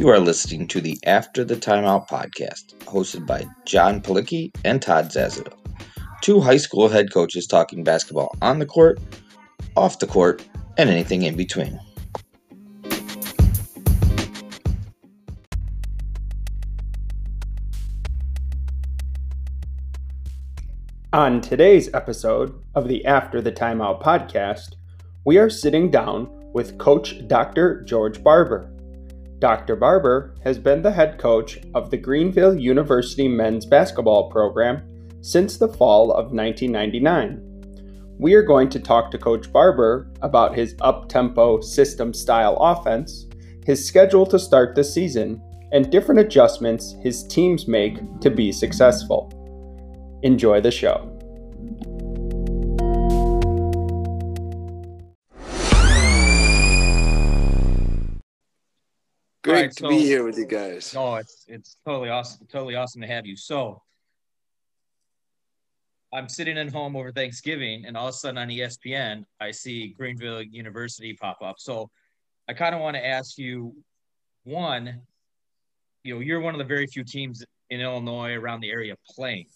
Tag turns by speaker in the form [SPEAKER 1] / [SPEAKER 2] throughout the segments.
[SPEAKER 1] You are listening to the After the Timeout podcast, hosted by John Palicki and Todd Zazado, two high school head coaches talking basketball on the court, off the court, and anything in between.
[SPEAKER 2] On today's episode of the After the Timeout podcast, we are sitting down with Coach Dr. George Barber. Dr. Barber has been the head coach of the Greenville University men's basketball program since the fall of 1999. We are going to talk to Coach Barber about his up tempo system style offense, his schedule to start the season, and different adjustments his teams make to be successful. Enjoy the show.
[SPEAKER 3] Great
[SPEAKER 4] right,
[SPEAKER 3] to
[SPEAKER 4] so-
[SPEAKER 3] be here with you guys.
[SPEAKER 4] No, it's it's totally awesome, totally awesome to have you. So I'm sitting at home over Thanksgiving, and all of a sudden on ESPN, I see Greenville University pop up. So I kind of want to ask you, one, you know, you're one of the very few teams in Illinois around the area playing.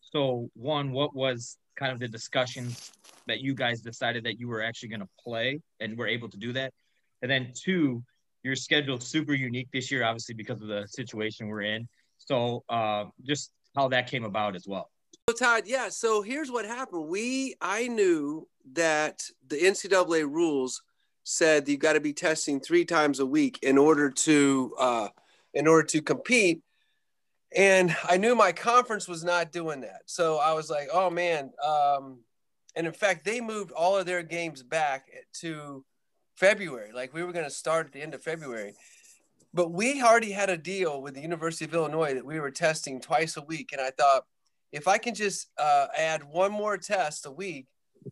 [SPEAKER 4] So one, what was kind of the discussions that you guys decided that you were actually going to play and were able to do that? And then two, your schedule's super unique this year, obviously because of the situation we're in. So uh, just how that came about as well.
[SPEAKER 3] So Todd, yeah. So here's what happened. We I knew that the NCAA rules said you got to be testing three times a week in order to uh, in order to compete. And I knew my conference was not doing that. So I was like, oh man. Um, and in fact, they moved all of their games back to February. Like we were going to start at the end of February. But we already had a deal with the University of Illinois that we were testing twice a week. And I thought, if I can just uh, add one more test a week,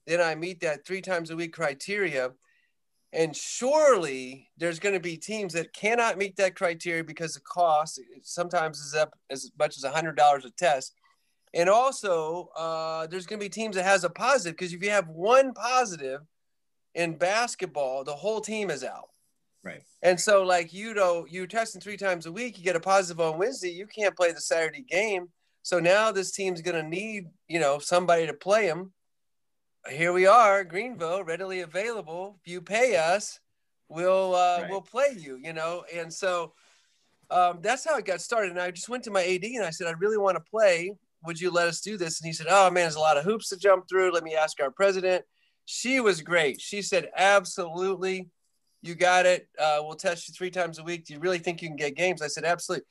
[SPEAKER 3] then I meet that three times a week criteria. And surely there's going to be teams that cannot meet that criteria because the cost sometimes is up as much as $100 a test. And also, uh, there's going to be teams that has a positive because if you have one positive in basketball, the whole team is out.
[SPEAKER 4] Right.
[SPEAKER 3] And so, like you know, you're testing three times a week. You get a positive on Wednesday, you can't play the Saturday game. So now this team's going to need, you know, somebody to play them. Here we are, Greenville, readily available. If you pay us, we'll uh,
[SPEAKER 4] Right.
[SPEAKER 3] we'll play you, you know. And so um, that's how it got started. And I just went to my AD and I said, I really want to play. Would you let us do this? And he said, Oh man, there's a lot of hoops to jump through. Let me ask our president. She was great. She said, Absolutely. You got it. Uh, we'll test you three times a week. Do you really think you can get games? I said, Absolutely.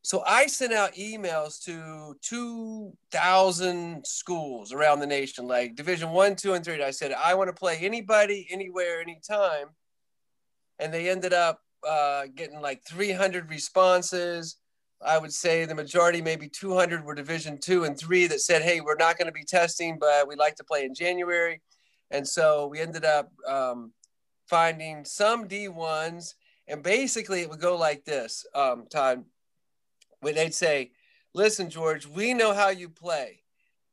[SPEAKER 3] So I sent out emails to 2,000 schools around the nation, like Division One, Two, and Three. I said, I want to play anybody, anywhere, anytime. And they ended up uh, getting like 300 responses. I would say the majority, maybe 200, were Division Two and Three that said, "Hey, we're not going to be testing, but we'd like to play in January." And so we ended up um, finding some D1s, and basically it would go like this, um, Todd when they'd say, "Listen, George, we know how you play,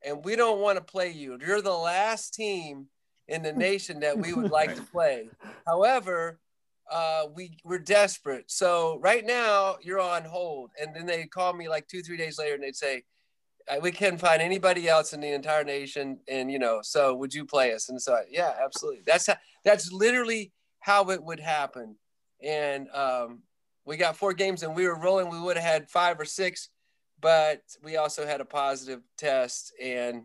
[SPEAKER 3] and we don't want to play you. You're the last team in the nation that we would like to play. However, uh, we we're desperate. So right now you're on hold." And then they'd call me like two, three days later, and they'd say, "Uh, "We can't find anybody else in the entire nation, and you know, so would you play us?" And so, I- yeah, absolutely. That's how, that's literally how it would happen. And um, we got four games and we were rolling. We would have had five or six, but we also had a positive test. And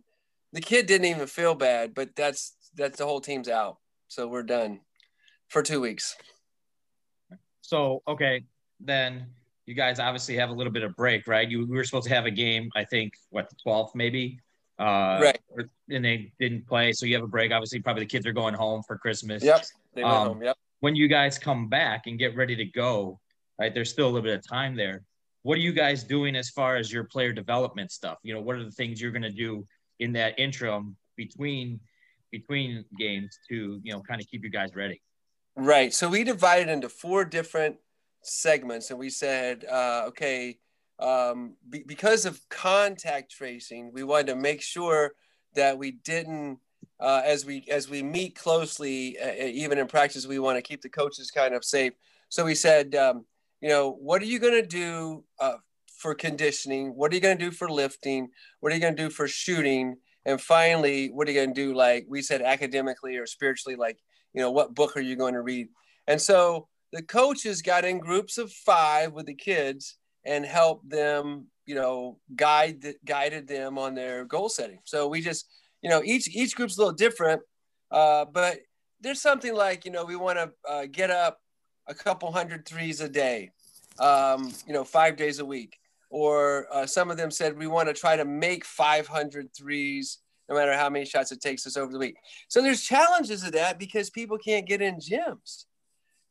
[SPEAKER 3] the kid didn't even feel bad, but that's that's the whole team's out. So we're done for two weeks.
[SPEAKER 4] So okay, then you guys obviously have a little bit of break, right? You we were supposed to have a game, I think, what the 12th maybe. Uh,
[SPEAKER 3] Right.
[SPEAKER 4] And they didn't play, so you have a break. Obviously, probably the kids are going home for Christmas.
[SPEAKER 3] Yep. They went
[SPEAKER 4] Um,
[SPEAKER 3] home. Yep.
[SPEAKER 4] when you guys come back and get ready to go, right? There's still a little bit of time there. What are you guys doing as far as your player development stuff? You know, what are the things you're going to do in that interim between between games to you know kind of keep you guys ready?
[SPEAKER 3] Right. So we divided into four different segments, and we said, uh, okay, um, be- because of contact tracing, we wanted to make sure that we didn't, uh, as we as we meet closely, uh, even in practice, we want to keep the coaches kind of safe. So we said, um, you know, what are you going to do uh, for conditioning? What are you going to do for lifting? What are you going to do for shooting? And finally, what are you going to do? Like we said, academically or spiritually, like, you know, what book are you going to read? And so the coaches got in groups of five with the kids and helped them, you know, guide guided them on their goal setting. So we just, you know, each each group's a little different, uh, but there's something like, you know, we want to uh, get up a couple hundred threes a day, um, you know, five days a week. Or uh, some of them said we want to try to make 500 threes no matter how many shots it takes us over the week. So there's challenges of that because people can't get in gyms.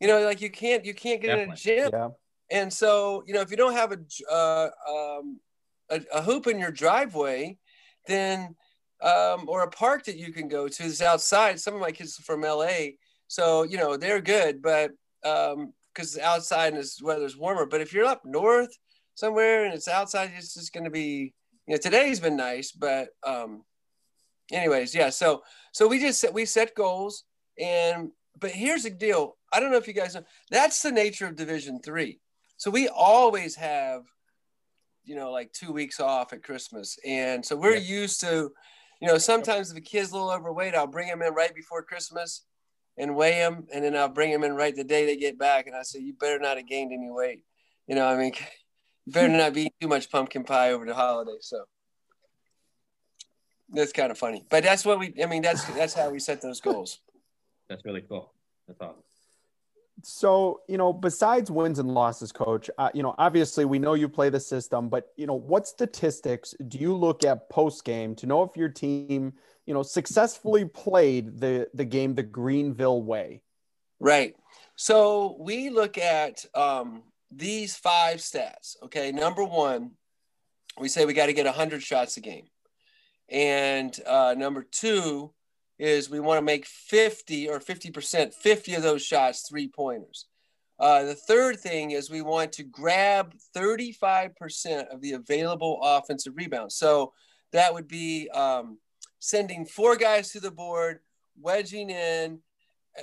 [SPEAKER 3] You know, like you can't you can't get Definitely. in a gym. Yeah. And so, you know, if you don't have a uh, um, a, a, hoop in your driveway, then um, or a park that you can go to is outside. Some of my kids are from LA, so you know they're good, but because um, outside and the weather's warmer. But if you're up north somewhere and it's outside, it's just going to be. You know, today's been nice, but um, anyways, yeah. So so we just set we set goals, and but here's the deal. I don't know if you guys know. That's the nature of Division Three. So we always have, you know, like two weeks off at Christmas, and so we're yeah. used to, you know, sometimes if a kid's a little overweight, I'll bring him in right before Christmas and weigh them, and then I'll bring them in right the day they get back, and I say, you better not have gained any weight. You know, I mean, you better not be too much pumpkin pie over the holiday. So that's kind of funny, but that's what we. I mean, that's that's how we set those goals.
[SPEAKER 4] That's really cool. That's awesome.
[SPEAKER 2] So, you know, besides wins and losses, coach, uh, you know, obviously we know you play the system, but, you know, what statistics do you look at post game to know if your team you know, successfully played the the game the Greenville way.
[SPEAKER 3] Right. So we look at um, these five stats. Okay, number one, we say we got to get 100 shots a game, and uh, number two is we want to make 50 or 50 percent, 50 of those shots three pointers. Uh, the third thing is we want to grab 35% of the available offensive rebounds. So that would be um, sending four guys to the board, wedging in,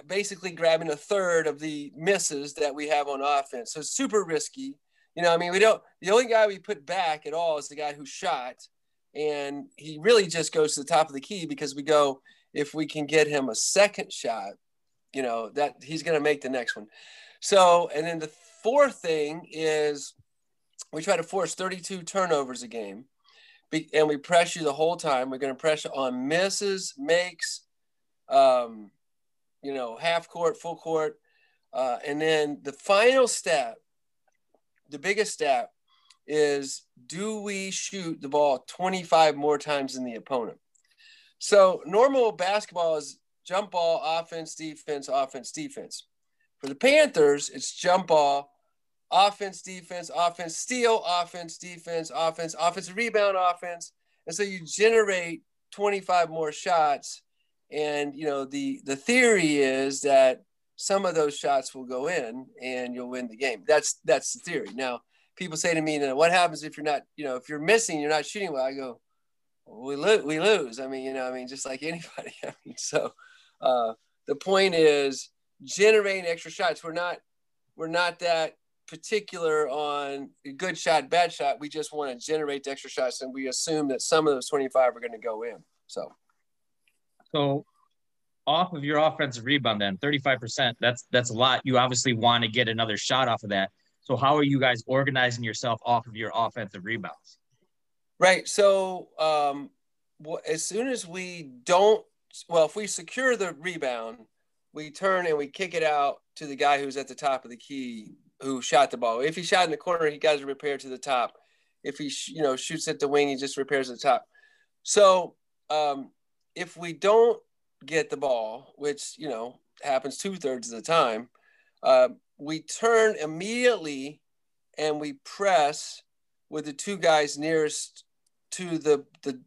[SPEAKER 3] basically grabbing a third of the misses that we have on offense. So super risky. You know, I mean, we don't, the only guy we put back at all is the guy who shot. And he really just goes to the top of the key because we go, if we can get him a second shot, you know, that he's going to make the next one. So, and then the fourth thing is we try to force 32 turnovers a game and we press you the whole time. We're going to press on misses, makes, um, you know, half court, full court. Uh, and then the final step, the biggest step, is do we shoot the ball 25 more times than the opponent? So normal basketball is jump ball, offense, defense, offense, defense. For the Panthers, it's jump ball, offense, defense, offense, steal, offense, defense, offense, offense, rebound, offense. And so you generate 25 more shots. And you know, the the theory is that some of those shots will go in and you'll win the game. That's that's the theory. Now, people say to me, what happens if you're not, you know, if you're missing, you're not shooting well? I go, we lose, we lose. I mean, you know, I mean, just like anybody. I mean, so uh, the point is generating extra shots. We're not, we're not that particular on good shot, bad shot. We just want to generate the extra shots, and we assume that some of those 25 are going to go in. So,
[SPEAKER 4] so off of your offensive rebound, then 35%. That's that's a lot. You obviously want to get another shot off of that. So, how are you guys organizing yourself off of your offensive rebounds?
[SPEAKER 3] Right. So, um, well, as soon as we don't, well, if we secure the rebound, we turn and we kick it out to the guy who's at the top of the key who shot the ball. If he shot in the corner, he got to repair to the top. If he, you know, shoots at the wing, he just repairs the top. So um, if we don't get the ball, which you know happens two thirds of the time, uh, we turn immediately and we press with the two guys nearest to the the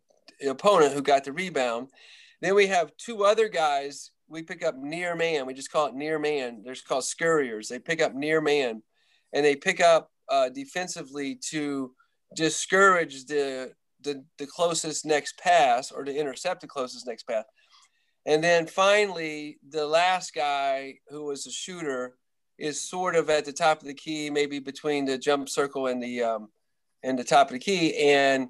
[SPEAKER 3] opponent who got the rebound. Then we have two other guys we pick up near man. We just call it near man. There's called scurriers. They pick up near man, and they pick up uh, defensively to discourage the, the the closest next pass or to intercept the closest next pass. And then finally, the last guy who was a shooter is sort of at the top of the key, maybe between the jump circle and the um, and the top of the key, and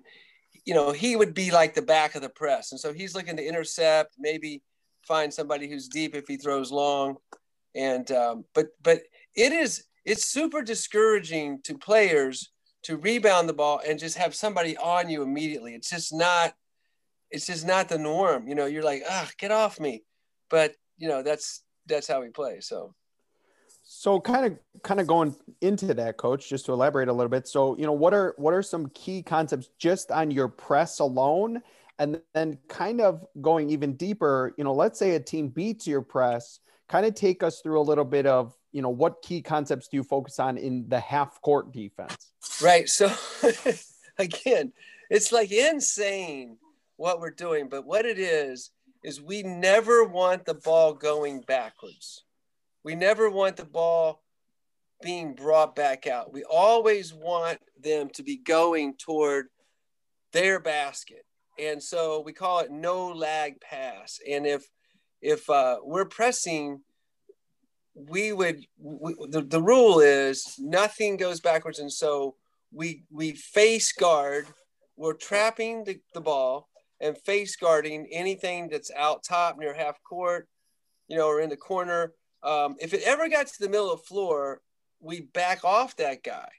[SPEAKER 3] you know he would be like the back of the press, and so he's looking to intercept, maybe find somebody who's deep if he throws long, and um, but but it is it's super discouraging to players to rebound the ball and just have somebody on you immediately. It's just not it's just not the norm. You know, you're like, ah, get off me. But you know, that's that's how we play. So
[SPEAKER 2] so kind of kind of going into that coach just to elaborate a little bit. So, you know, what are what are some key concepts just on your press alone and then kind of going even deeper, you know, let's say a team beats your press, kind of take us through a little bit of, you know, what key concepts do you focus on in the half court defense?
[SPEAKER 3] Right. So again, it's like insane what we're doing, but what it is is we never want the ball going backwards. We never want the ball being brought back out. We always want them to be going toward their basket. And so we call it no lag pass. And if if uh, we're pressing, we would we, the, the rule is nothing goes backwards. And so we we face guard. We're trapping the, the ball and face guarding anything that's out top near half court, you know, or in the corner. Um, if it ever got to the middle of the floor, we back off that guy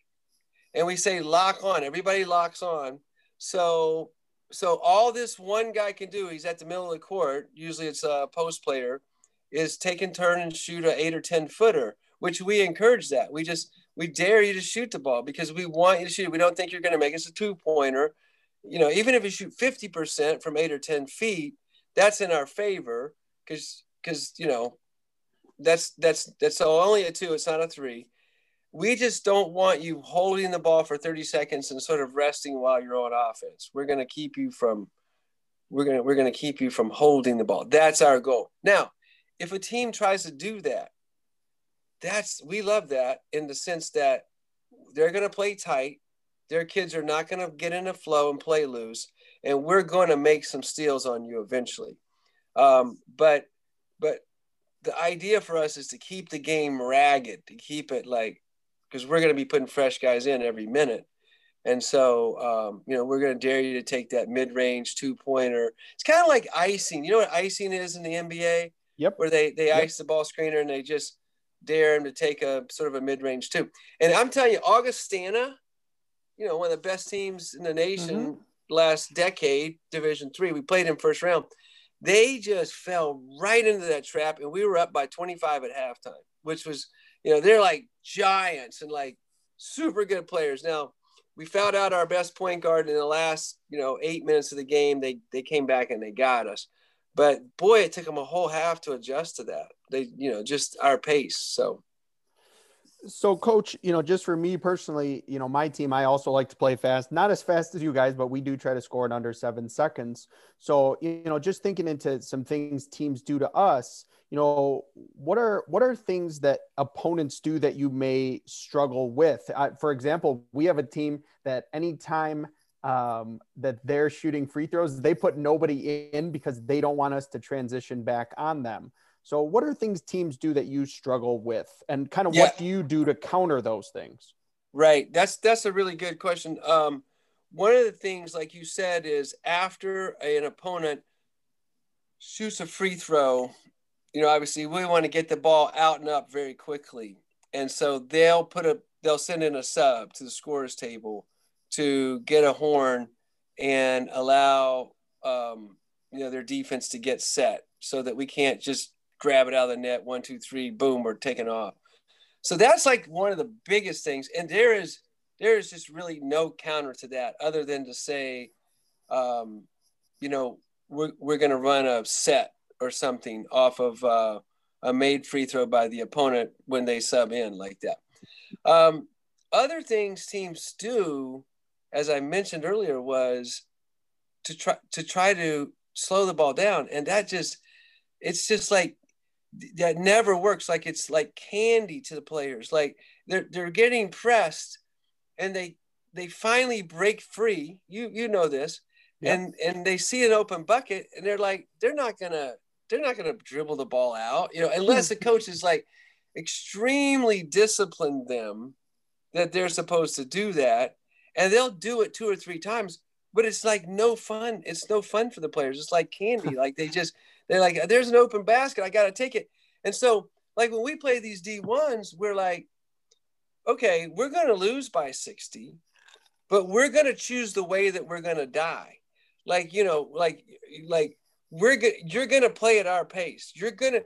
[SPEAKER 3] and we say lock on. Everybody locks on. So so all this one guy can do, he's at the middle of the court. Usually it's a post player, is take and turn and shoot an eight or ten footer, which we encourage that. We just we dare you to shoot the ball because we want you to shoot. We don't think you're going to make us a two pointer you know, even if you shoot 50% from eight or 10 feet, that's in our favor because, because, you know, that's, that's, that's only a two, it's not a three. We just don't want you holding the ball for 30 seconds and sort of resting while you're on offense. We're going to keep you from, we're going to, we're going to keep you from holding the ball. That's our goal. Now, if a team tries to do that, that's, we love that in the sense that they're going to play tight their kids are not going to get in a flow and play loose, and we're going to make some steals on you eventually. Um, but but the idea for us is to keep the game ragged, to keep it like because we're going to be putting fresh guys in every minute. And so, um, you know, we're going to dare you to take that mid-range two-pointer. It's kind of like icing. You know what icing is in the NBA?
[SPEAKER 2] Yep.
[SPEAKER 3] Where they they
[SPEAKER 2] yep.
[SPEAKER 3] ice the ball screener and they just dare him to take a sort of a mid-range two. And I'm telling you, Augustana you know, one of the best teams in the nation mm-hmm. last decade, Division three. We played in first round. They just fell right into that trap, and we were up by 25 at halftime, which was, you know, they're like giants and like super good players. Now, we found out our best point guard in the last, you know, eight minutes of the game. They they came back and they got us, but boy, it took them a whole half to adjust to that. They, you know, just our pace. So
[SPEAKER 2] so coach you know just for me personally you know my team i also like to play fast not as fast as you guys but we do try to score in under seven seconds. So you know just thinking into some things teams do to us you know what are what are things that opponents do that you may struggle with? For example we have a team that anytime um, that they're shooting free throws they put nobody in because they don't want us to transition back on them so, what are things teams do that you struggle with, and kind of yeah. what do you do to counter those things?
[SPEAKER 3] Right. That's that's a really good question. Um, one of the things, like you said, is after an opponent shoots a free throw, you know, obviously we want to get the ball out and up very quickly, and so they'll put a they'll send in a sub to the scorers table to get a horn and allow um, you know their defense to get set so that we can't just grab it out of the net, one, two, three, boom, we're taking off. So that's like one of the biggest things. And there is there is just really no counter to that other than to say, um, you know, we're, we're going to run a set or something off of uh, a made free throw by the opponent when they sub in like that. Um, other things teams do, as I mentioned earlier, was to try to try to slow the ball down, and that just it's just like that never works. Like it's like candy to the players. Like they're they're getting pressed and they they finally break free. You you know this. Yep. and and they see an open bucket and they're like they're not gonna they're not gonna dribble the ball out you know hmm. unless the coach is like extremely disciplined them that they're supposed to do that. And they'll do it two or three times, but it's like no fun. It's no fun for the players. It's like candy. like they just, they're like, there's an open basket. I got to take it. And so, like when we play these D1s, we're like, okay, we're to lose by 60, but we're to choose the way that we're to die. Like, you know, like, like we're good. You're to play at our pace. You're to,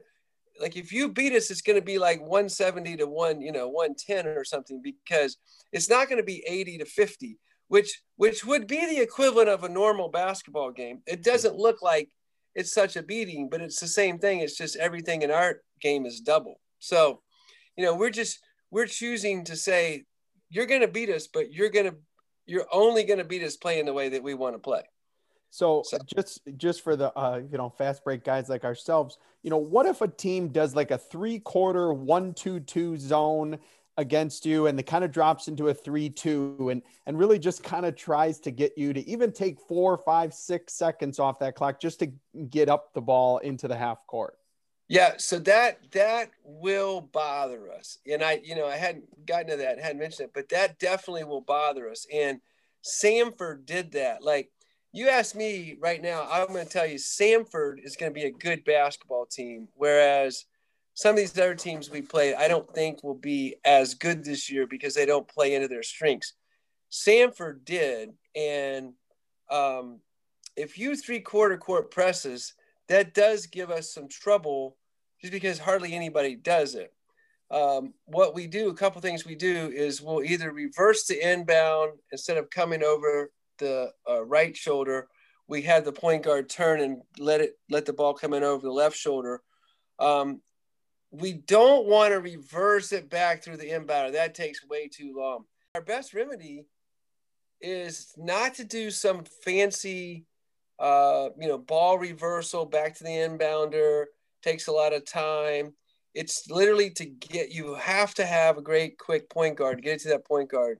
[SPEAKER 3] like if you beat us, it's to be like 170 to one, you know, 110 or something because it's not to be 80 to 50, which which would be the equivalent of a normal basketball game. It doesn't look like it's such a beating, but it's the same thing. It's just everything in our game is double. So, you know, we're just we're choosing to say you're going to beat us, but you're going to you're only going to beat us playing the way that we want to play.
[SPEAKER 2] So, so, just just for the uh, you know fast break guys like ourselves, you know, what if a team does like a three quarter one two two zone against you, and it kind of drops into a three two, and and really just kind of tries to get you to even take four, five, six seconds off that clock just to get up the ball into the half court.
[SPEAKER 3] Yeah, so that that will bother us, and I you know I hadn't gotten to that, hadn't mentioned it, but that definitely will bother us, and Samford did that, like you ask me right now, I'm going to tell you Samford is going to be a good basketball team, whereas some of these other teams we played, I don't think will be as good this year because they don't play into their strengths. Samford did, and um, if you three quarter court presses, that does give us some trouble, just because hardly anybody does it. Um, what we do, a couple things we do is we'll either reverse the inbound instead of coming over the uh, right shoulder. We had the point guard turn and let it let the ball come in over the left shoulder. Um, we don't want to reverse it back through the inbounder. That takes way too long. Our best remedy is not to do some fancy, uh, you know, ball reversal back to the inbounder. Takes a lot of time. It's literally to get you have to have a great quick point guard. Get it to that point guard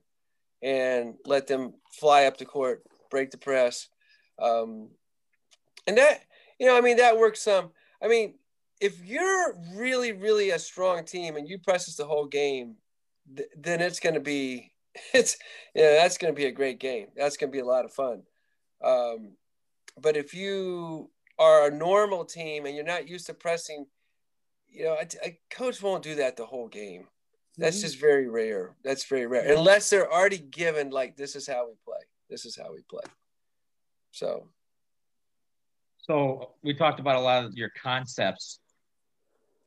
[SPEAKER 3] and let them fly up the court, break the press. Um, and that, you know, I mean, that works some. I mean, if you're really, really a strong team and you press us the whole game, th- then it's going to be, it's, yeah, that's going to be a great game. That's going to be a lot of fun. Um, but if you are a normal team and you're not used to pressing, you know, a, a coach won't do that the whole game. That's mm-hmm. just very rare. That's very rare. Unless they're already given like this is how we play. This is how we play. So
[SPEAKER 4] so we talked about a lot of your concepts.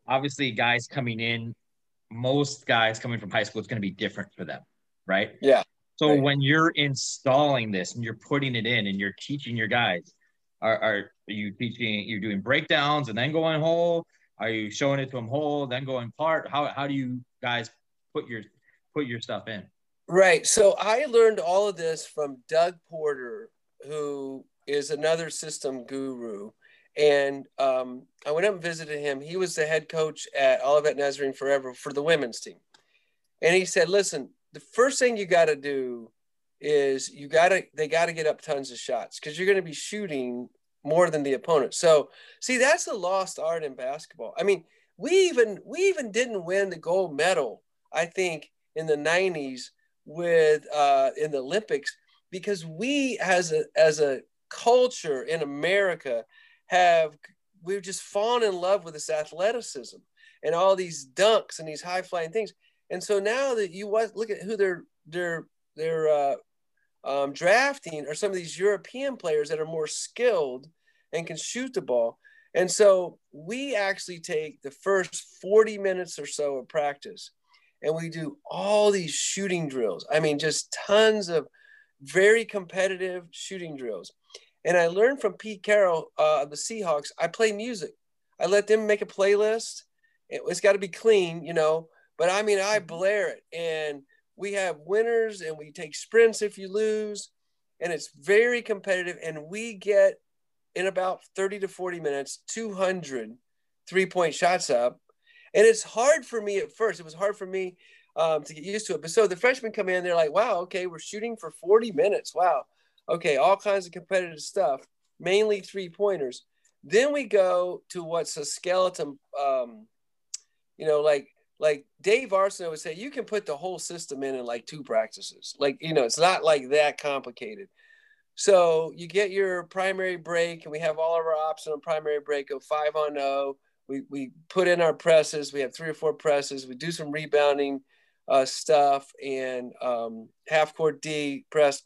[SPEAKER 4] Obviously, guys coming in, most guys coming from high school, it's going to be different for them, right?
[SPEAKER 3] Yeah.
[SPEAKER 4] So
[SPEAKER 3] right.
[SPEAKER 4] when you're installing this and you're putting it in and you're teaching your guys, are, are you teaching? You're doing breakdowns and then going whole. Are you showing it to them whole, then going part? How how do you guys put your put your stuff in.
[SPEAKER 3] Right. So I learned all of this from Doug Porter, who is another system guru. And um, I went up and visited him. He was the head coach at Olivet Nazarene Forever for the women's team. And he said, listen, the first thing you got to do is you got to, they got to get up tons of shots because you're going to be shooting more than the opponent. So, see, that's a lost art in basketball. I mean, we even, we even didn't win the gold medal I think, in the 90s with uh, in the Olympics because we as a as a culture in America have we've just fallen in love with this athleticism and all these dunks and these high flying things. And so now that you look at who they're they're they're uh, um, drafting are some of these European players that are more skilled and can shoot the ball. And so we actually take the first 40 minutes or so of practice and we do all these shooting drills. I mean, just tons of very competitive shooting drills. And I learned from Pete Carroll uh, of the Seahawks. I play music. I let them make a playlist. It, it's got to be clean, you know. But I mean, I mm-hmm. blare it, and we have winners, and we take sprints if you lose, and it's very competitive. And we get in about 30 to 40 minutes 200 three point shots up and it's hard for me at first. It was hard for me um, to get used to it. But so the freshmen come in, they're like, wow, okay, we're shooting for 40 minutes. Wow. Okay, all kinds of competitive stuff, mainly three pointers. Then we go to what's a skeleton, um, you know, like like Dave Arsenault would say, you can put the whole system in in like two practices. Like, you know, it's not like that complicated. So you get your primary break, and we have all of our options on primary break, go five on O. Oh. We, we put in our presses. We have three or four presses. We do some rebounding uh, stuff and um, half court D press.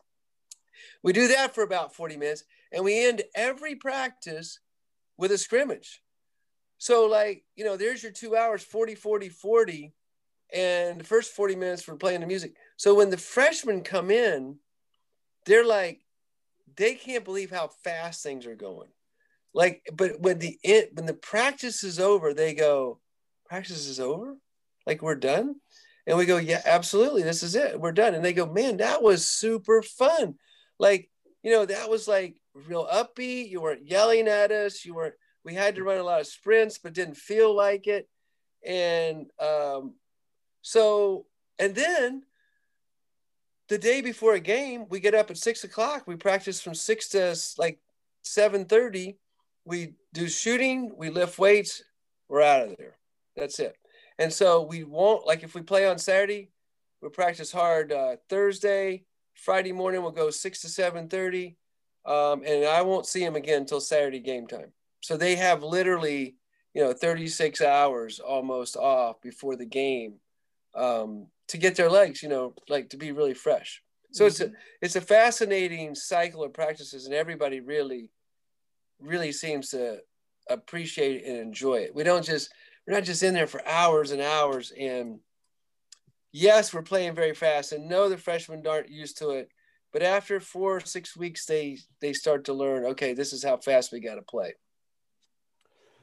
[SPEAKER 3] We do that for about 40 minutes, and we end every practice with a scrimmage. So, like, you know, there's your two hours 40, 40, 40, and the first 40 minutes for playing the music. So, when the freshmen come in, they're like, they can't believe how fast things are going. Like, but when the it, when the practice is over, they go, practice is over, like we're done, and we go, yeah, absolutely, this is it, we're done. And they go, man, that was super fun. Like, you know, that was like real upbeat. You weren't yelling at us. You weren't. We had to run a lot of sprints, but didn't feel like it. And um, so, and then the day before a game, we get up at six o'clock. We practice from six to like seven thirty. We do shooting. We lift weights. We're out of there. That's it. And so we won't like if we play on Saturday, we practice hard uh, Thursday. Friday morning we'll go six to seven thirty, um, and I won't see them again until Saturday game time. So they have literally, you know, thirty six hours almost off before the game um, to get their legs, you know, like to be really fresh. So mm-hmm. it's a mm-hmm. it's a fascinating cycle of practices, and everybody really, really seems to appreciate and enjoy it. We don't just we're not just in there for hours and hours. And yes, we're playing very fast, and no, the freshmen aren't used to it. But after four or six weeks, they they start to learn. Okay, this is how fast we got to play.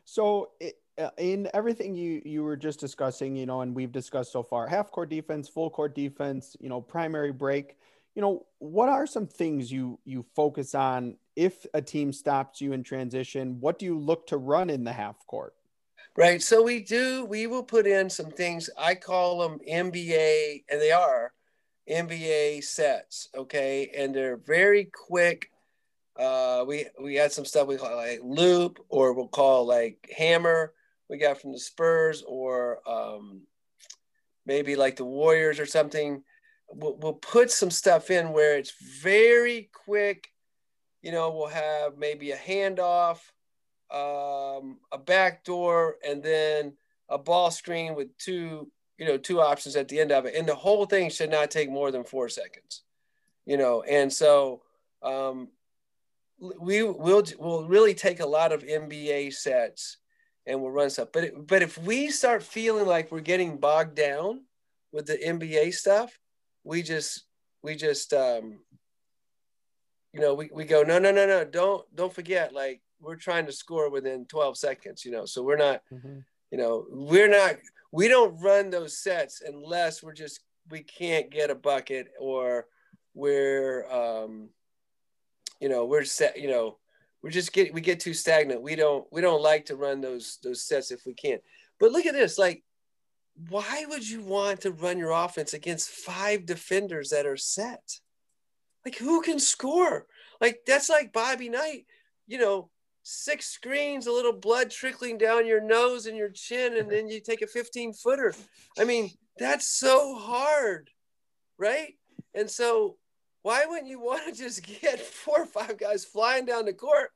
[SPEAKER 2] So uh, in everything you you were just discussing, you know, and we've discussed so far, half court defense, full court defense, you know, primary break, you know, what are some things you you focus on if a team stops you in transition? What do you look to run in the half court?
[SPEAKER 3] Right. So we do. We will put in some things. I call them NBA, and they are NBA sets. Okay, and they're very quick. Uh, we we had some stuff we call like loop, or we'll call like hammer we got from the Spurs or um, maybe like the Warriors or something. We'll, we'll put some stuff in where it's very quick. You know, we'll have maybe a handoff, um, a back door, and then a ball screen with two, you know, two options at the end of it. And the whole thing should not take more than four seconds, you know. And so um, we will we'll really take a lot of NBA sets and we'll run stuff. But but if we start feeling like we're getting bogged down with the NBA stuff, we just we just um, you know we, we go no no no no don't don't forget like we're trying to score within 12 seconds you know so we're not mm-hmm. you know we're not we don't run those sets unless we're just we can't get a bucket or we're um you know we're set you know we're just get we get too stagnant. We don't we don't like to run those those sets if we can. But look at this, like why would you want to run your offense against five defenders that are set? Like who can score? Like that's like Bobby Knight, you know, six screens, a little blood trickling down your nose and your chin, and then you take a 15 footer. I mean, that's so hard, right? And so why wouldn't you want to just get four or five guys flying down the court?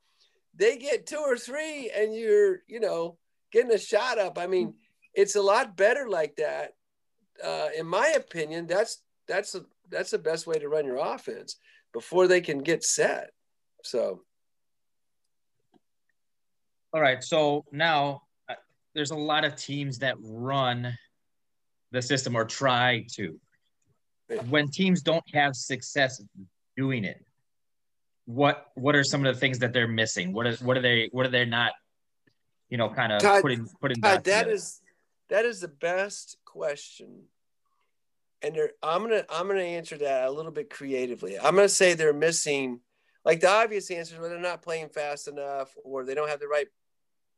[SPEAKER 3] They get two or three, and you're, you know, getting a shot up. I mean, it's a lot better like that. Uh, in my opinion, that's that's a, that's the best way to run your offense before they can get set. So,
[SPEAKER 4] all right. So now uh, there's a lot of teams that run the system or try to when teams don't have success doing it, what what are some of the things that they're missing? What is what are they what are they not, you know, kind of Todd, putting putting
[SPEAKER 3] Todd, that is that is the best question. And I'm gonna I'm gonna answer that a little bit creatively. I'm gonna say they're missing like the obvious answer is well, they're not playing fast enough or they don't have the right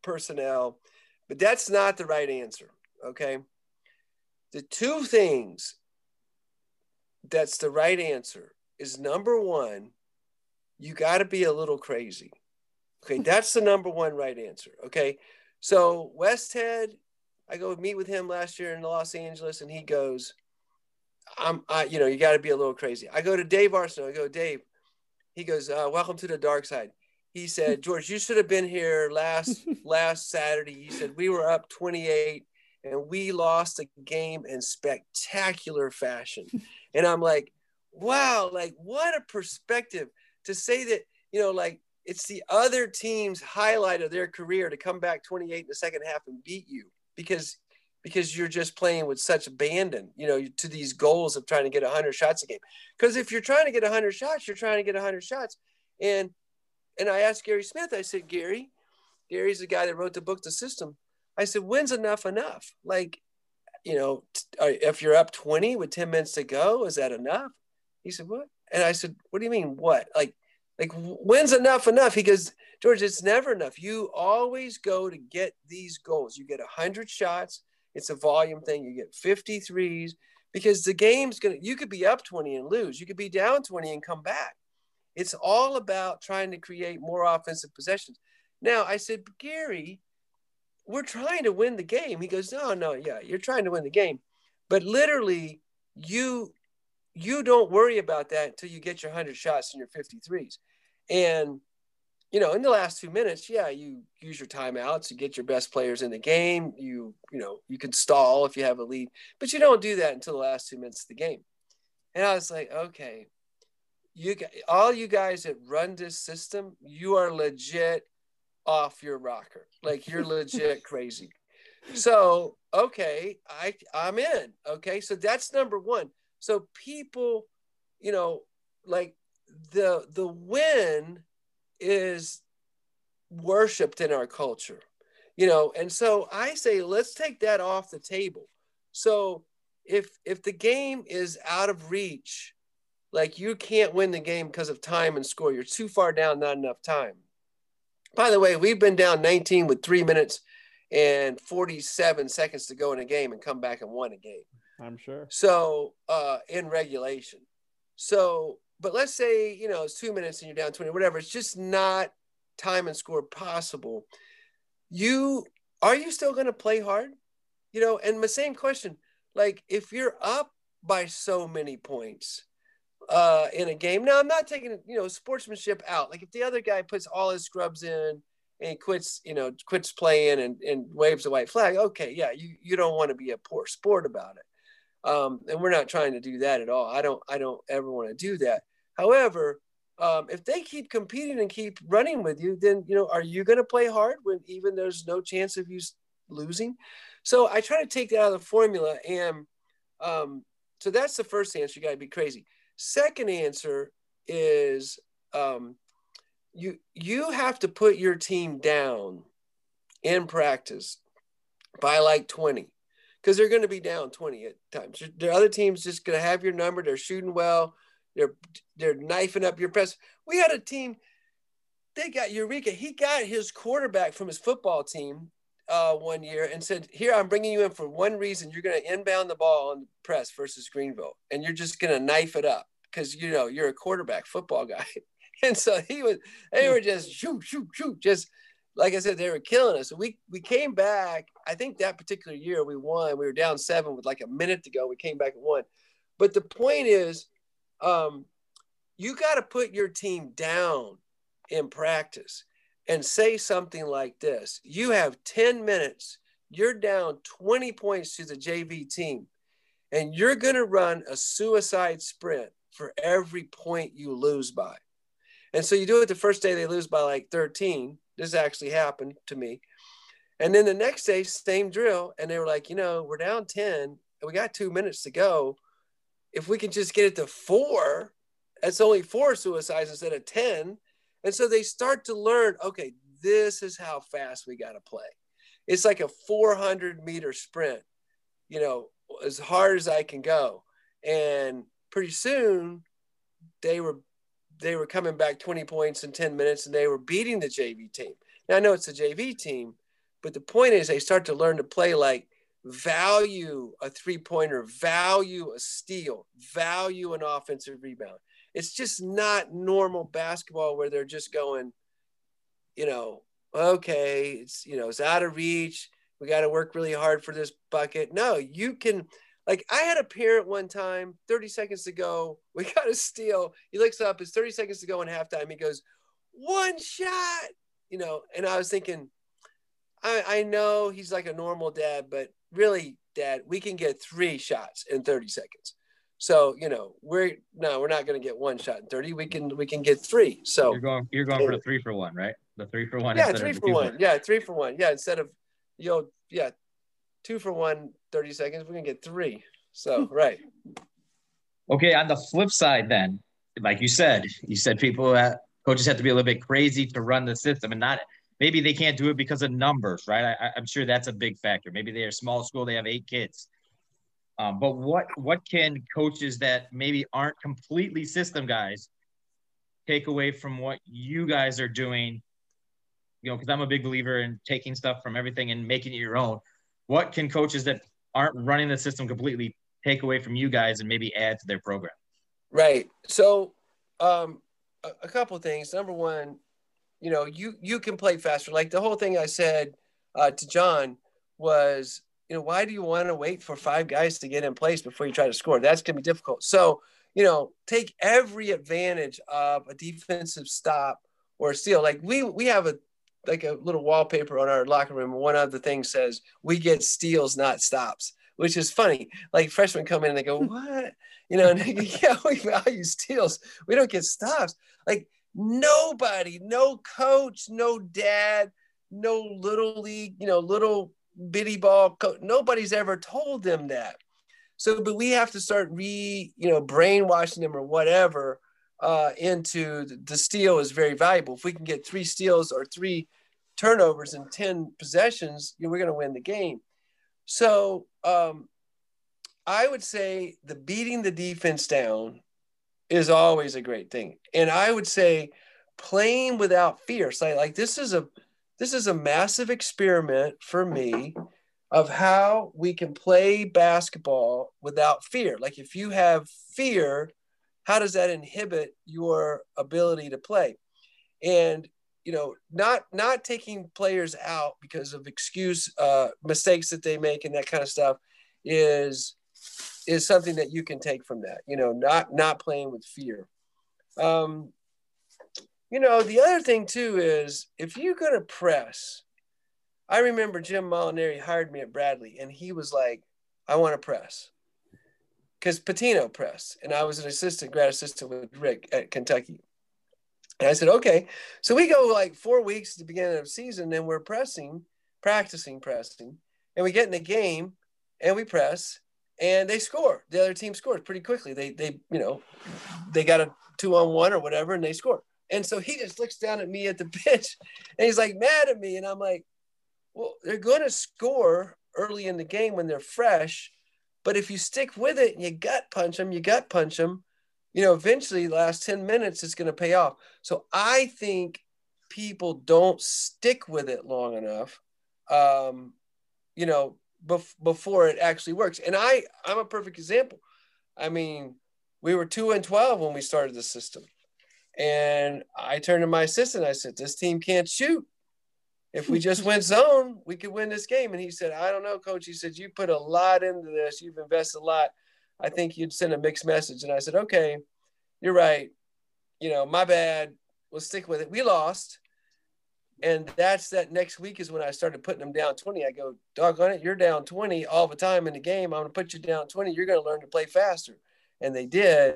[SPEAKER 3] personnel, but that's not the right answer. Okay. The two things that's the right answer is number one, you got to be a little crazy. Okay, that's the number one right answer. Okay, so Westhead I go meet with him last year in Los Angeles, and he goes, "I'm, I, you know, you got to be a little crazy." I go to Dave Arsenault. I go, Dave. He goes, uh, "Welcome to the dark side." He said, "George, you should have been here last last Saturday." He said we were up 28 and we lost a game in spectacular fashion. And I'm like, wow, like what a perspective to say that, you know, like it's the other team's highlight of their career to come back 28 in the second half and beat you because because you're just playing with such abandon, you know, to these goals of trying to get 100 shots a game. Because if you're trying to get 100 shots, you're trying to get 100 shots. And and I asked Gary Smith, I said, Gary, Gary's the guy that wrote the book, The System. I said, when's enough enough? Like, you know, if you're up 20 with 10 minutes to go, is that enough? He said, what? And I said, what do you mean, what? Like, like when's enough enough? He goes, George, it's never enough. You always go to get these goals. You get 100 shots. It's a volume thing. You get 53s because the game's going to, you could be up 20 and lose. You could be down 20 and come back. It's all about trying to create more offensive possessions. Now, I said, Gary, we're trying to win the game. He goes, no, no, yeah, you're trying to win the game. But literally, you you don't worry about that until you get your 100 shots and your 53s. And, you know, in the last two minutes, yeah, you use your timeouts, you get your best players in the game. You, you know, you can stall if you have a lead, but you don't do that until the last two minutes of the game. And I was like, okay, you all you guys that run this system, you are legit off your rocker. Like you're legit crazy. So, okay, I I'm in. Okay. So that's number 1. So people, you know, like the the win is worshipped in our culture. You know, and so I say let's take that off the table. So if if the game is out of reach, like you can't win the game because of time and score. You're too far down, not enough time. By the way, we've been down 19 with three minutes and 47 seconds to go in a game and come back and won a game.
[SPEAKER 2] I'm sure.
[SPEAKER 3] So uh, in regulation. So, but let's say, you know, it's two minutes and you're down 20, whatever. It's just not time and score possible. You are you still going to play hard? You know, and the same question, like if you're up by so many points, uh, in a game. Now, I'm not taking you know sportsmanship out. Like if the other guy puts all his scrubs in and he quits, you know, quits playing and, and waves a white flag, okay, yeah, you you don't want to be a poor sport about it. Um, and we're not trying to do that at all. I don't I don't ever want to do that. However, um, if they keep competing and keep running with you, then you know, are you going to play hard when even there's no chance of you losing? So I try to take that out of the formula, and um, so that's the first answer. You got to be crazy. Second answer is um, you you have to put your team down in practice by like 20 because they're going to be down 20 at times. The other team's just going to have your number. They're shooting well. They're they're knifing up your press. We had a team. They got Eureka. He got his quarterback from his football team uh, one year and said, "Here, I'm bringing you in for one reason. You're going to inbound the ball on the press versus Greenville, and you're just going to knife it up because you know you're a quarterback football guy." and so he was. They were just shoot, shoot, shoot. Just like I said, they were killing us. So we we came back. I think that particular year we won. We were down seven with like a minute to go. We came back and won. But the point is, um, you got to put your team down in practice and say something like this You have 10 minutes, you're down 20 points to the JV team, and you're going to run a suicide sprint for every point you lose by. And so you do it the first day, they lose by like 13. This actually happened to me. And then the next day, same drill. And they were like, you know, we're down 10 and we got two minutes to go. If we can just get it to four, that's only four suicides instead of 10 and so they start to learn okay, this is how fast we got to play. It's like a 400 meter sprint, you know, as hard as I can go. And pretty soon they were they were coming back 20 points in 10 minutes and they were beating the JV team. Now I know it's a JV team, but the point is they start to learn to play like value a three pointer, value a steal, value an offensive rebound it's just not normal basketball where they're just going, you know, okay, it's you know, it's out of reach. we got to work really hard for this bucket. No, you can. Like I had a parent one time, 30 seconds to go, we got a steal. He looks up, it's 30 seconds to go in halftime. He goes, one shot, you know. And I was thinking, I, I know he's like a normal dad, but really, dad, we can get three shots in 30 seconds. So, you know, we're no, we're not going to get one shot in 30. We can we can get three. So
[SPEAKER 4] you're going you're going for the three for one, right? The three for one.
[SPEAKER 3] Yeah, three for one. Yeah, three for one. Yeah, instead of you know, yeah, two for one, 30 seconds, we're gonna get three. So hmm. right.
[SPEAKER 4] Okay, on the flip side, then, like you said, you said people that coaches have to be a little bit crazy to run the system and not maybe they can't do it because of numbers, right? I, am sure that's a big factor. Maybe they're a small school, they have eight kids. Um, but what what can coaches that maybe aren't completely system guys take away from what you guys are doing? You know, because I'm a big believer in taking stuff from everything and making it your own. What can coaches that aren't running the system completely take away from you guys and maybe add to their program?
[SPEAKER 3] Right. So, um, a, a couple things. Number one, you know, you you can play faster. Like the whole thing I said uh, to John was you know, why do you want to wait for five guys to get in place before you try to score? That's going to be difficult. So, you know, take every advantage of a defensive stop or a steal. Like we we have a like a little wallpaper on our locker room. One of the things says we get steals, not stops, which is funny. Like freshmen come in and they go, "What?" You know, and they go, yeah, we value steals. We don't get stops. Like nobody, no coach, no dad, no little league, you know, little bitty ball coach. Nobody's ever told them that. So, but we have to start re, you know, brainwashing them or whatever uh, into the, steal is very valuable. If we can get three steals or three turnovers in 10 possessions, you know, we're going to win the game. So um, I would say the beating the defense down is always a great thing. And I would say playing without fear. So like this is a this is a massive experiment for me of how we can play basketball without fear. Like if you have fear, how does that inhibit your ability to play? And you know, not not taking players out because of excuse uh, mistakes that they make and that kind of stuff is is something that you can take from that. You know, not not playing with fear. Um, you know, the other thing too is if you're going to press, I remember Jim Molinari hired me at Bradley and he was like, I want to press because Pitino pressed and I was an assistant, grad assistant with Rick at Kentucky. And I said, okay. So we go like four weeks at the beginning of season and we're pressing, practicing pressing, and we get in the game and we press and they score. The other team scores pretty quickly. They, they, you know, they got a two on one or whatever and they score. And so he just looks down at me at the bench and he's like mad at me. And I'm like, well, they're going to score early in the game when they're fresh. But if you stick with it and you gut punch them, you gut punch them, you know, eventually the last 10 minutes is going to pay off. So I think people don't stick with it long enough, um, you know, bef- before it actually works. And I, I'm a perfect example. I mean, we were two and 12 when we started the system. And I turned to my assistant. I said, This team can't shoot. If we just went zone, we could win this game. And he said, I don't know, coach. He said, You put a lot into this. You've invested a lot. I think you'd send a mixed message. And I said, Okay, you're right. You know, my bad. We'll stick with it. We lost. And that's that next week is when I started putting them down 20. I go, doggone it, you're down 20 all the time in the game. I'm going to put you down 20. You're going to learn to play faster. And they did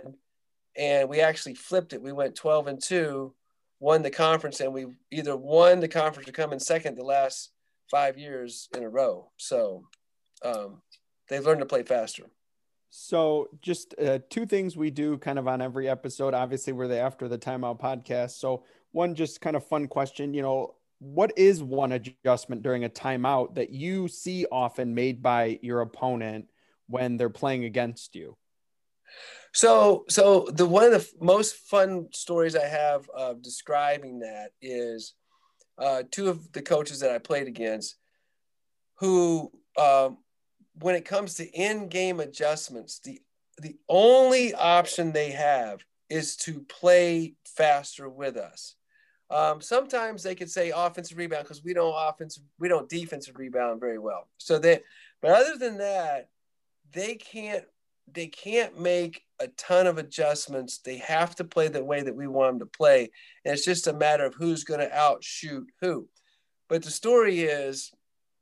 [SPEAKER 3] and we actually flipped it. We went 12 and 2, won the conference, and we either won the conference or come in second the last five years in a row. So um, they've learned to play faster.
[SPEAKER 2] So, just uh, two things we do kind of on every episode. Obviously, we're the After the Timeout podcast. So, one just kind of fun question, you know, what is one adjustment during a timeout that you see often made by your opponent when they're playing against you?
[SPEAKER 3] So, so the one of the most fun stories I have of describing that is uh, two of the coaches that I played against, who, um, when it comes to in-game adjustments, the the only option they have is to play faster with us. Um, sometimes they could say offensive rebound because we don't offensive, we don't defensive rebound very well. So that, but other than that, they can't they can't make a ton of adjustments. They have to play the way that we want them to play, and it's just a matter of who's going to outshoot who. But the story is,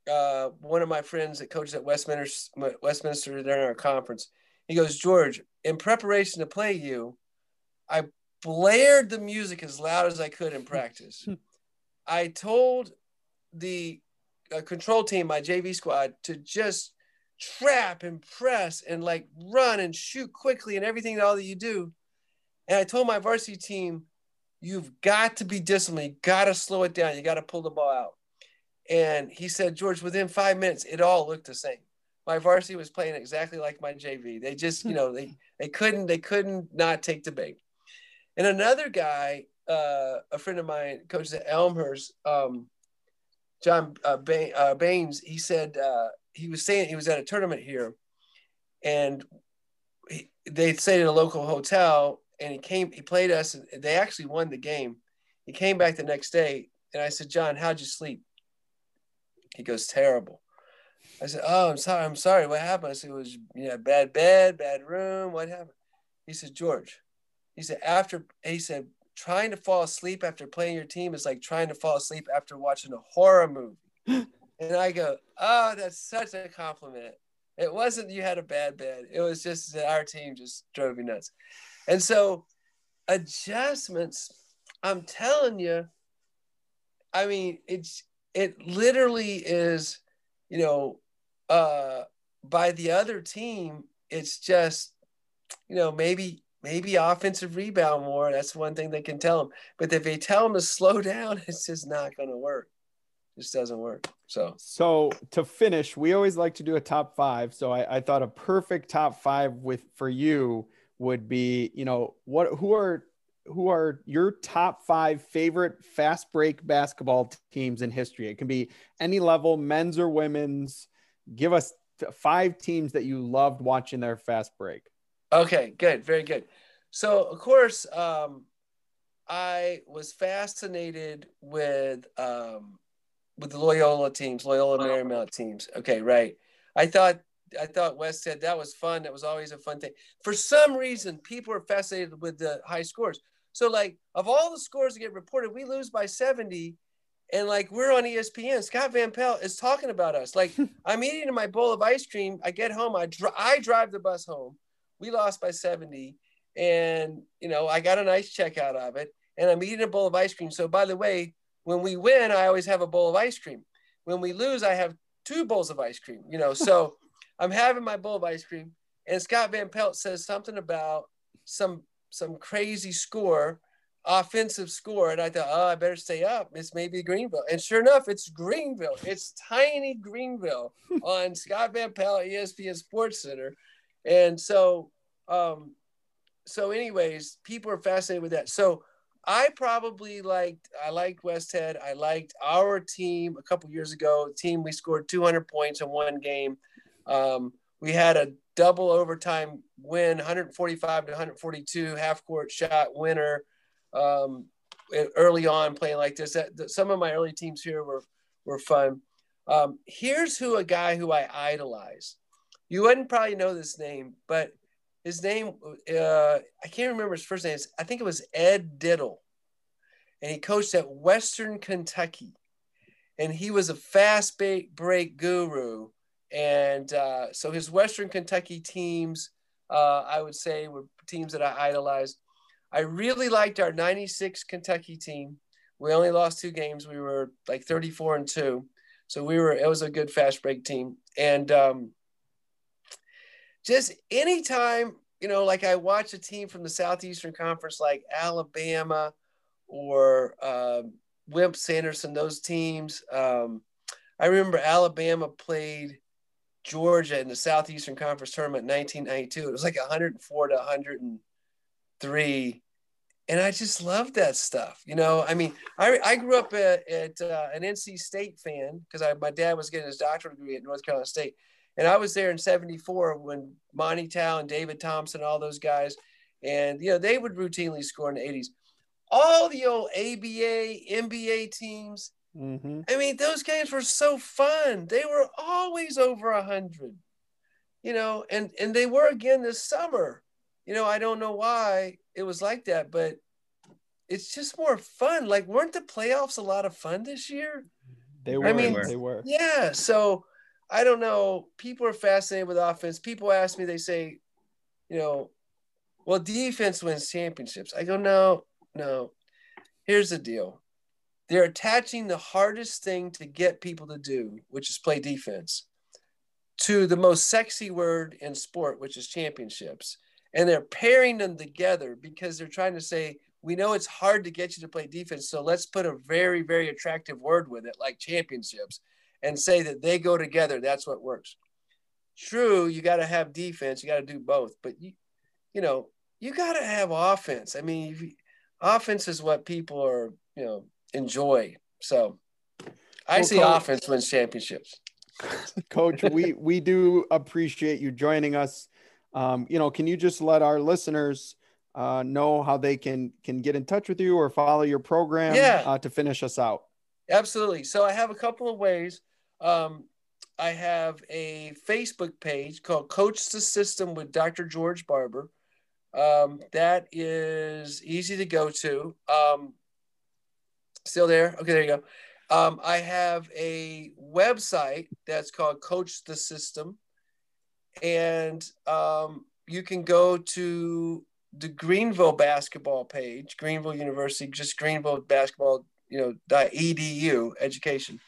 [SPEAKER 3] uh, one of my friends that coaches at Westminster Westminster during our conference, he goes, George, in preparation to play you, I blared the music as loud as I could in practice. I told the uh, control team, my JV squad, to just trap and press and like run and shoot quickly and everything all that you do. And I told my varsity team, you've got to be disciplined. You got to slow it down. You got to pull the ball out. And he said, George, within five minutes, it all looked the same. My varsity was playing exactly like my JV. They just, you know, they they couldn't they couldn't not take the bait. And another guy, uh, a friend of mine, coaches at Elmhurst, um, John uh, uh, Baines, he said uh, he was saying he was at a tournament here, and he, they stayed at a local hotel, and he came, he played us, and they actually won the game. He came back the next day, and I said, John, how'd you sleep? He goes, terrible. I said, oh, I'm sorry, I'm sorry. What happened? I said, it was you know, bad bed, bad room. What happened? He said, George, he said, after, he said, trying to fall asleep after playing your team is like trying to fall asleep after watching a horror movie. and I go, oh, that's such a compliment. It wasn't you had a bad bed. It was just that our team just drove you nuts. And so adjustments, I'm telling you, I mean, it's it literally is, you know, uh by the other team, it's just, you know, maybe maybe offensive rebound more. That's one thing they can tell them. But if they tell them to slow down, it's just not going to work. Just doesn't work. So,
[SPEAKER 2] so to finish, we always like to do a top five. So I, I thought a perfect top five with for you would be, you know, what who are who are your top five favorite fast break basketball teams in history? It can be any level, men's or women's. Give us five teams that you loved watching their fast break.
[SPEAKER 3] Okay, good, very good. So, of course, um, I was fascinated with um, with the Loyola teams, Loyola Marymount teams. Okay, right. I thought I thought Westhead that was fun. That was always a fun thing. For some reason, people are fascinated with the high scores. So, like, of all the scores that get reported, we lose by 70, and like we're on ESPN. Scott Van Pelt is talking about us. Like, I'm eating my bowl of ice cream. I get home. I dr- I drive the bus home we lost by 70 and you know i got a nice check out of it and i'm eating a bowl of ice cream so by the way when we win i always have a bowl of ice cream. When we lose i have two bowls of ice cream you know so i'm having my bowl of ice cream and scott van pelt says something about some some crazy score offensive score and i thought oh i better stay up. It's maybe greenville. And sure enough it's greenville. It's tiny greenville on scott van pelt espn SportsCenter. And so, um, so anyways, people are fascinated with that. So I probably liked, I liked Westhead. I liked our team a couple years ago. Team we scored 200 points in one game. Um, we had a double overtime win, 145 to 142 half court shot winner. Um, early on playing like this, that, some of my early teams here were were fun. Um, here's who a guy who I idolize. You wouldn't probably know this name, but his name, uh, I can't remember his first name. I think it was Ed Diddle. And he coached at Western Kentucky. And he was a fast break guru. And uh, so his Western Kentucky teams, uh, I would say, were teams that I idolized. I really liked our 96 Kentucky team. We only lost two games. We were like 34 and two. So we were, it was a good fast break team. And um, just anytime, you know, like I watch a team from the Southeastern Conference like Alabama or um, Wimp Sanderson, those teams. Um, I remember Alabama played Georgia in the Southeastern Conference tournament in 1992. It was like 104 to 103. And I just loved that stuff. You know, I mean, I, I grew up at, at uh, an NC State fan because my dad was getting his doctoral degree at North Carolina State. And I was there in 74 when Monte Towe and David Thompson, all those guys, and, you know, they would routinely score in the 80s. all the old ABA, NBA teams.
[SPEAKER 2] Mm-hmm.
[SPEAKER 3] I mean, those games were so fun. They were always over a hundred, you know, and and they were again this summer. You know, I don't know why it was like that, but it's just more fun. Like, weren't the playoffs a lot of fun this year?
[SPEAKER 2] They were.
[SPEAKER 3] I mean,
[SPEAKER 2] they were.
[SPEAKER 3] Yeah. So I don't know. People are fascinated with offense. People ask me, they say, you know, well, defense wins championships. I go, no, no. Here's the deal. They're attaching the hardest thing to get people to do, which is play defense, to the most sexy word in sport, which is championships. And they're pairing them together because they're trying to say, we know it's hard to get you to play defense. So let's put a very, very attractive word with it, like championships, and say that they go together. That's what works. True, you got to have defense, you got to do both, but you, you know, you got to have offense. I mean, you, offense is what people are, you know, enjoy. So I
[SPEAKER 2] Well,
[SPEAKER 3] see
[SPEAKER 2] Coach-
[SPEAKER 3] offense wins championships.
[SPEAKER 2] Coach, we we do appreciate you joining us. Um, you know, can you just let our listeners uh, know how they can can get in touch with you or follow your program
[SPEAKER 3] Yeah.
[SPEAKER 2] uh, to finish us out?
[SPEAKER 3] Absolutely. So I have a couple of ways. Um, I have a Facebook page called Coach the System with Dr. George Barber. Um, that is easy to go to. Um, still there? Okay, there you go. Um, I have a website that's called Coach the System, and um, you can go to the Greenville basketball page, Greenville University, just Greenville basketball you know edu education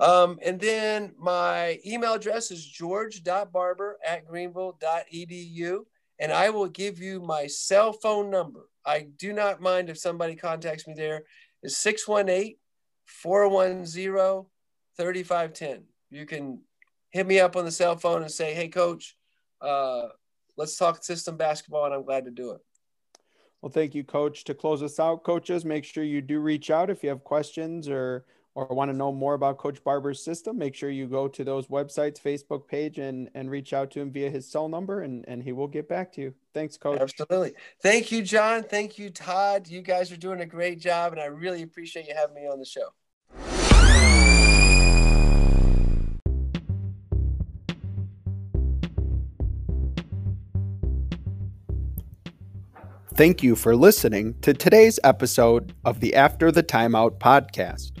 [SPEAKER 3] um, and then my email address is george.barber at greenville.edu and i will give you my cell phone number. I do not mind if somebody contacts me there. Is 618-410-3510 you can hit me up on the cell phone and say hey coach uh, let's talk system basketball and i'm glad to do it.
[SPEAKER 2] Well, thank you, Coach. To close us out, coaches, make sure you do reach out if you have questions or or want to know more about Coach Barber's system. Make sure you go to those websites, Facebook page, and and reach out to him via his cell number, and and he will get back to you. Thanks, Coach.
[SPEAKER 3] Absolutely. Thank you, John. Thank you, Todd. You guys are doing a great job, and I really appreciate you having me on the show.
[SPEAKER 2] Thank you for listening to today's episode of the After the Timeout podcast.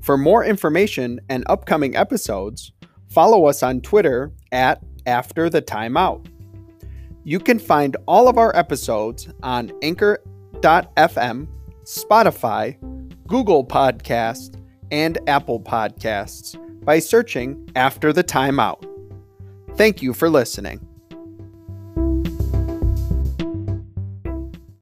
[SPEAKER 2] For more information and upcoming episodes, follow us on Twitter at After the Timeout. You can find all of our episodes on Anchor.fm, Spotify, Google Podcast, and Apple Podcasts by searching After the Timeout. Thank you for listening.